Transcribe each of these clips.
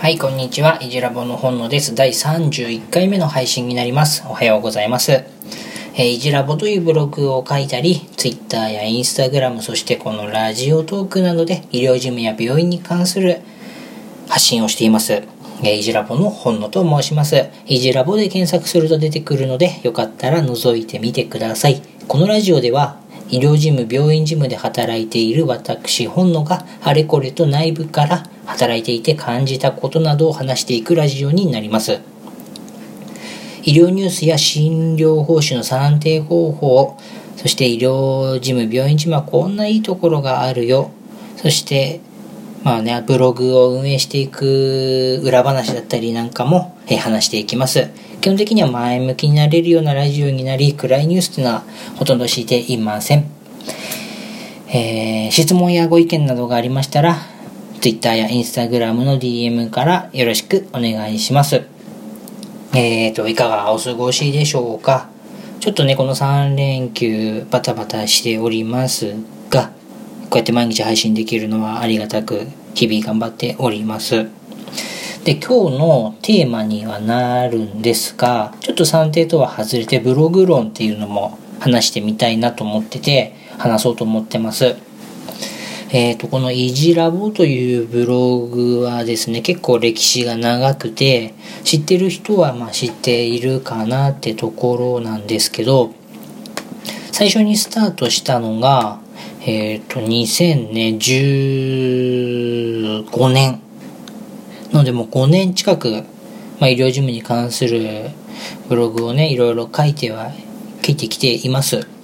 はい、こんにちは。いじらぼの本野です。第31回目の配信になります。おはようございます。えーいじらぼというブログを書いたり、Twitter や Instagram、そしてこのラジオトークなどで医療事務や病院に関する発信をしています。えーいじらぼの本野と申します。いじらぼで検索すると出てくるので、よかったら覗いてみてください。このラジオでは、医療事務、病院事務で働いている私、本野があれこれと内部から働いていて感じたことなどを話していくラジオになります。医療ニュースや診療報酬の算定方法、そして医療事務、病院事務はこんないいところがあるよ。そして、まあね、ブログを運営していく裏話だったりなんかも、え話していきます。基本的には前向きになれるようなラジオになり、暗いニュースというのはほとんどしていません。えー質問やご意見などがありましたら、Twitter や Instagram の DM からよろしくお願いします。えーと、いかがお過ごしでしょうか？ちょっとね、この3連休バタバタしておりますが、こうやって毎日配信できるのはありがたく、日々頑張っております。で、今日のテーマにはなるんですが、ちょっと算定とは外れてブログ論っていうのも話してみたいなと思ってて、話そうと思ってます。えっ、と、このいじラボというブログはですね、結構歴史が長くて、知ってる人はまあ知っているかなってところなんですけど、最初にスタートしたのが、えっ、と、2015年。なのでもう5年近く、まあ、医療事務に関するブログをね、いろいろ書いては、書いてきています。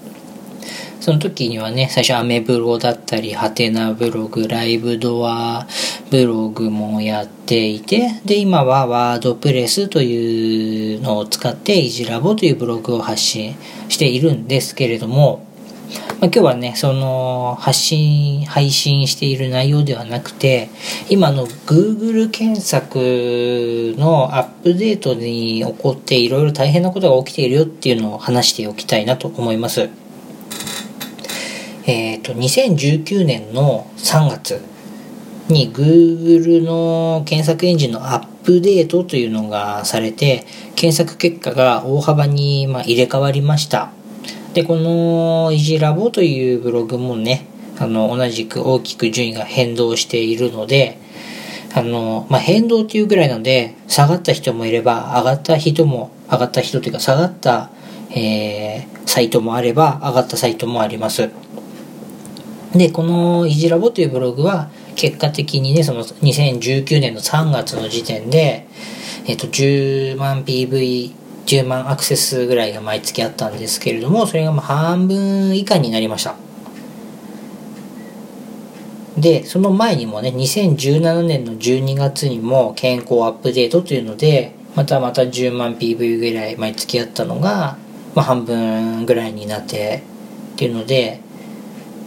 その時にはね、最初アメブロだったり、ハテナブログ、ライブドアブログもやっていて、で、今はワードプレスというのを使って、イジラボというブログを発信しているんですけれども、ま、今日はね、その発信、配信している内容ではなくて、今の Google 検索のアップデートに起こっていろいろ大変なことが起きているよっていうのを話しておきたいなと思います。えっ、と、2019年の3月に Google の検索エンジンのアップデートというのがされて、検索結果が大幅にまあ入れ替わりました。で、このいじラボというブログもね、あの、同じく大きく順位が変動しているので、あの、まあ、変動っていうぐらいなので、下がった人もいれば、上がった人も、上がった人というか、下がった、えーサイトもあれば、上がったサイトもあります。で、このいじラボというブログは、結果的にね、その2019年の3月の時点で、えっと、10万 PV、10万アクセスぐらいが毎月あったんですけれども、それがまあ半分以下になりました。で、その前にもね、2017年の12月にも健康アップデートというので、またまた10万 PV ぐらい毎月あったのが、まあ半分ぐらいになってっていうので、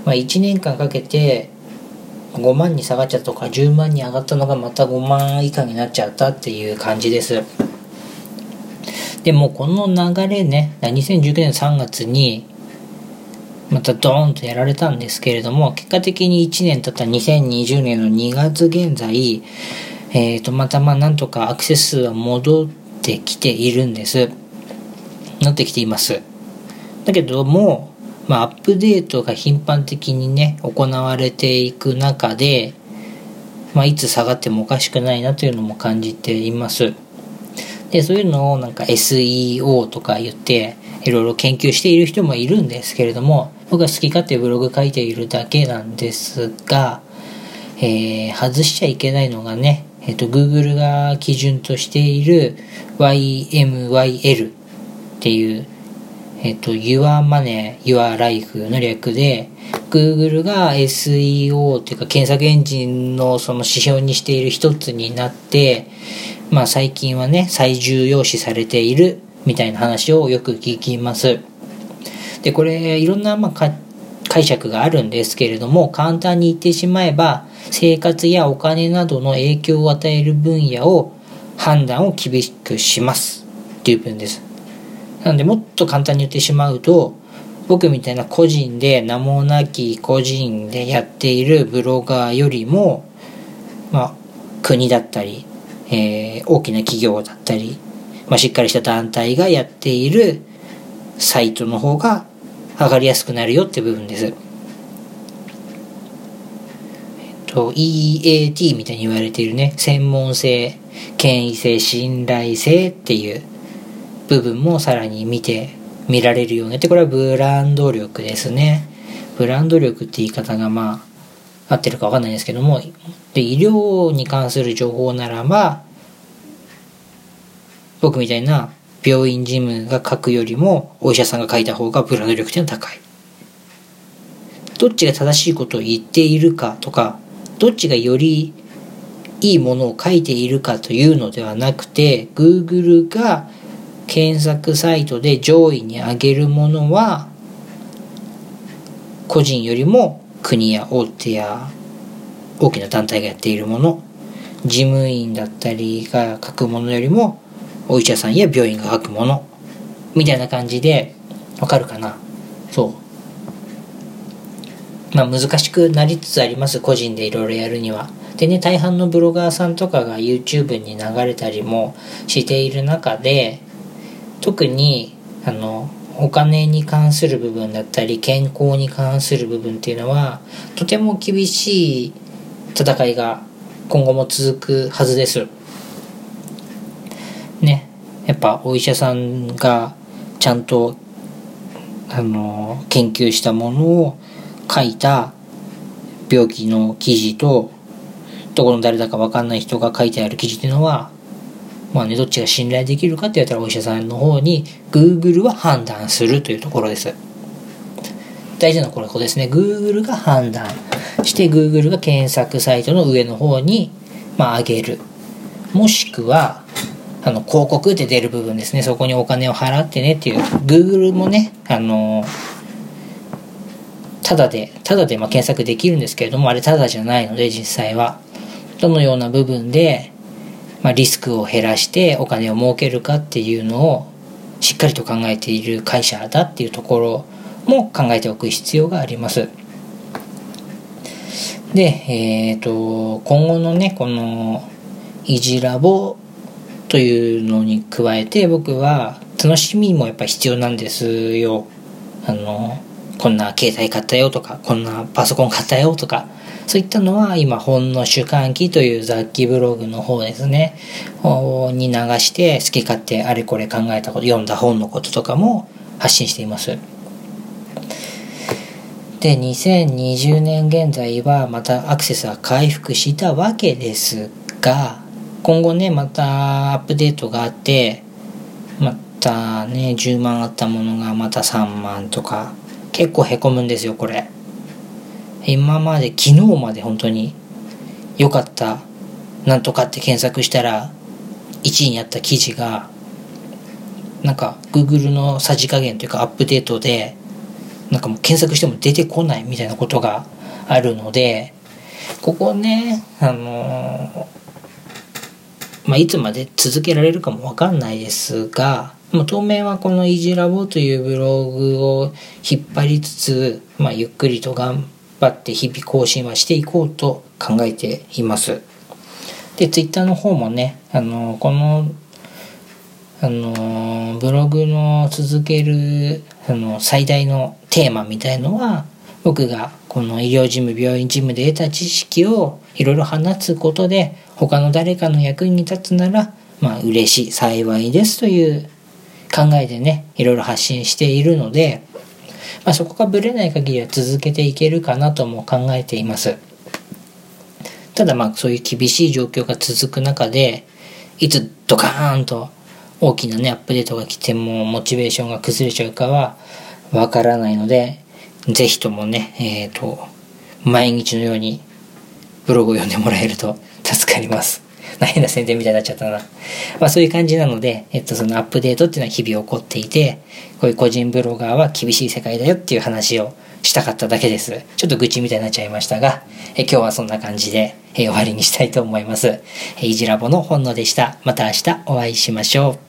まあ1年間かけて5万に下がっちゃったとか10万に上がったのがまた5万以下になっちゃったっていう感じです。でもこの流れね、2019年3月にまたドーンとやられたんですけれども、結果的に1年経った2020年の2月現在、えっ、と、またまあなんとかアクセス数は戻ってきているんです。なってきています。だけども、まあアップデートが頻繁的にね、行われていく中で、まあいつ下がってもおかしくないなというのも感じています。で、そういうのをなんか SEO とか言って、いろいろ研究している人もいるんですけれども、僕は好き勝手ブログ書いているだけなんですが、えー外しちゃいけないのがね、えっ、と、Google が基準としている YMYL っていう、えっ、と、Your Money, Your Life の略で、Google が SEO っていうか検索エンジンのその指標にしている一つになって、まあ最近はね、最重要視されているみたいな話をよく聞きます。で、これ、いろんな、まあ、解釈があるんですけれども、簡単に言ってしまえば、生活やお金などの影響を与える分野を判断を厳しくします。っていう分です。なので、もっと簡単に言ってしまうと、僕みたいな個人で名もなき個人でやっているブロガーよりも、まあ、国だったり、えー、大きな企業だったり、まあ、しっかりした団体がやっているサイトの方が上がりやすくなるよって部分です。えっと、EAT みたいに言われているね、専門性、権威性、信頼性っていう部分もさらに見て、見られるようになって、これはブランド力ですね。ブランド力って言い方がまあ、合ってるかわかんないんですけども、で、医療に関する情報ならば、僕みたいな病院事務が書くよりもお医者さんが書いた方がブランド力っていうのは高い。どっちが正しいことを言っているかとか、どっちがよりいいものを書いているかというのではなくて、Google が検索サイトで上位に上げるものは、個人よりも国や大手や大きな団体がやっているもの、事務員だったりが書くものよりもお医者さんや病院が書くものみたいな感じでわかるかな？そう。まあ難しくなりつつあります個人でいろいろやるには。でね大半のブロガーさんとかが YouTube に流れたりもしている中で特にあのお金に関する部分だったり健康に関する部分っていうのはとても厳しい戦いが今後も続くはずです。ね。やっぱお医者さんがちゃんとあの研究したものを書いた病気の記事とどこの誰だか分かんない人が書いてある記事っていうのはまあねどっちが信頼できるかって言ったらお医者さんの方に Google は判断するというところです大事なこれここですね Google が判断して Google が検索サイトの上の方にまあ上げるもしくはあの、広告って出る部分ですね。そこにお金を払ってねっていう。Google もね、あの、ただで、ただでま検索できるんですけれども、あれただじゃないので、実際は。どのような部分で、まあ、リスクを減らしてお金を儲けるかっていうのをしっかりと考えている会社だっていうところも考えておく必要があります。で、えっ、ー、と、今後のね、この、イジラボというのに加えて僕は楽しみもやっぱ必要なんですよ。あの、こんな携帯買ったよとか、こんなパソコン買ったよとか、そういったのは今、本の主観記という雑記ブログの方ですね、に流して好き勝手あれこれ考えたこと、読んだ本のこととかも発信しています。で、2020年現在はまたアクセスは回復したわけですが、今後ね、またアップデートがあって、またね、10万あったものがまた3万とか、結構へこむんですよ、これ。今まで、昨日まで本当に良かった、なんとかって検索したら、1位にあった記事が、なんか Google のさじ加減というかアップデートで、なんかもう検索しても出てこないみたいなことがあるので、ここね、あのまあ、いつまで続けられるかもわかんないですが、まあ、当面はこのイージーラボというブログを引っ張りつつ、まあ、ゆっくりと頑張って日々更新はしていこうと考えています。で、ツイッターの方もね、あの、この、あの、ブログの続ける、あの、最大のテーマみたいのは、僕がこの医療事務、病院事務で得た知識をいろいろ放つことで、他の誰かの役に立つなら、まあ嬉しい、幸いですという考えでね、いろいろ発信しているので、まあ、そこがぶれない限りは続けていけるかなとも考えています。ただまあそういう厳しい状況が続く中で、いつドカーンと大きなね、アップデートが来てもモチベーションが崩れちゃうかはわからないので、ぜひともね、えっ、ー、と、毎日のようにブログを読んでもらえると助かります。変な宣伝みたいになっちゃったな。まあそういう感じなので、えっとそのアップデートっていうのは日々起こっていて、こういう個人ブロガーは厳しい世界だよっていう話をしたかっただけです。ちょっと愚痴みたいになっちゃいましたが、え今日はそんな感じで、え終わりにしたいと思います。えいじラボの本能でした。また明日お会いしましょう。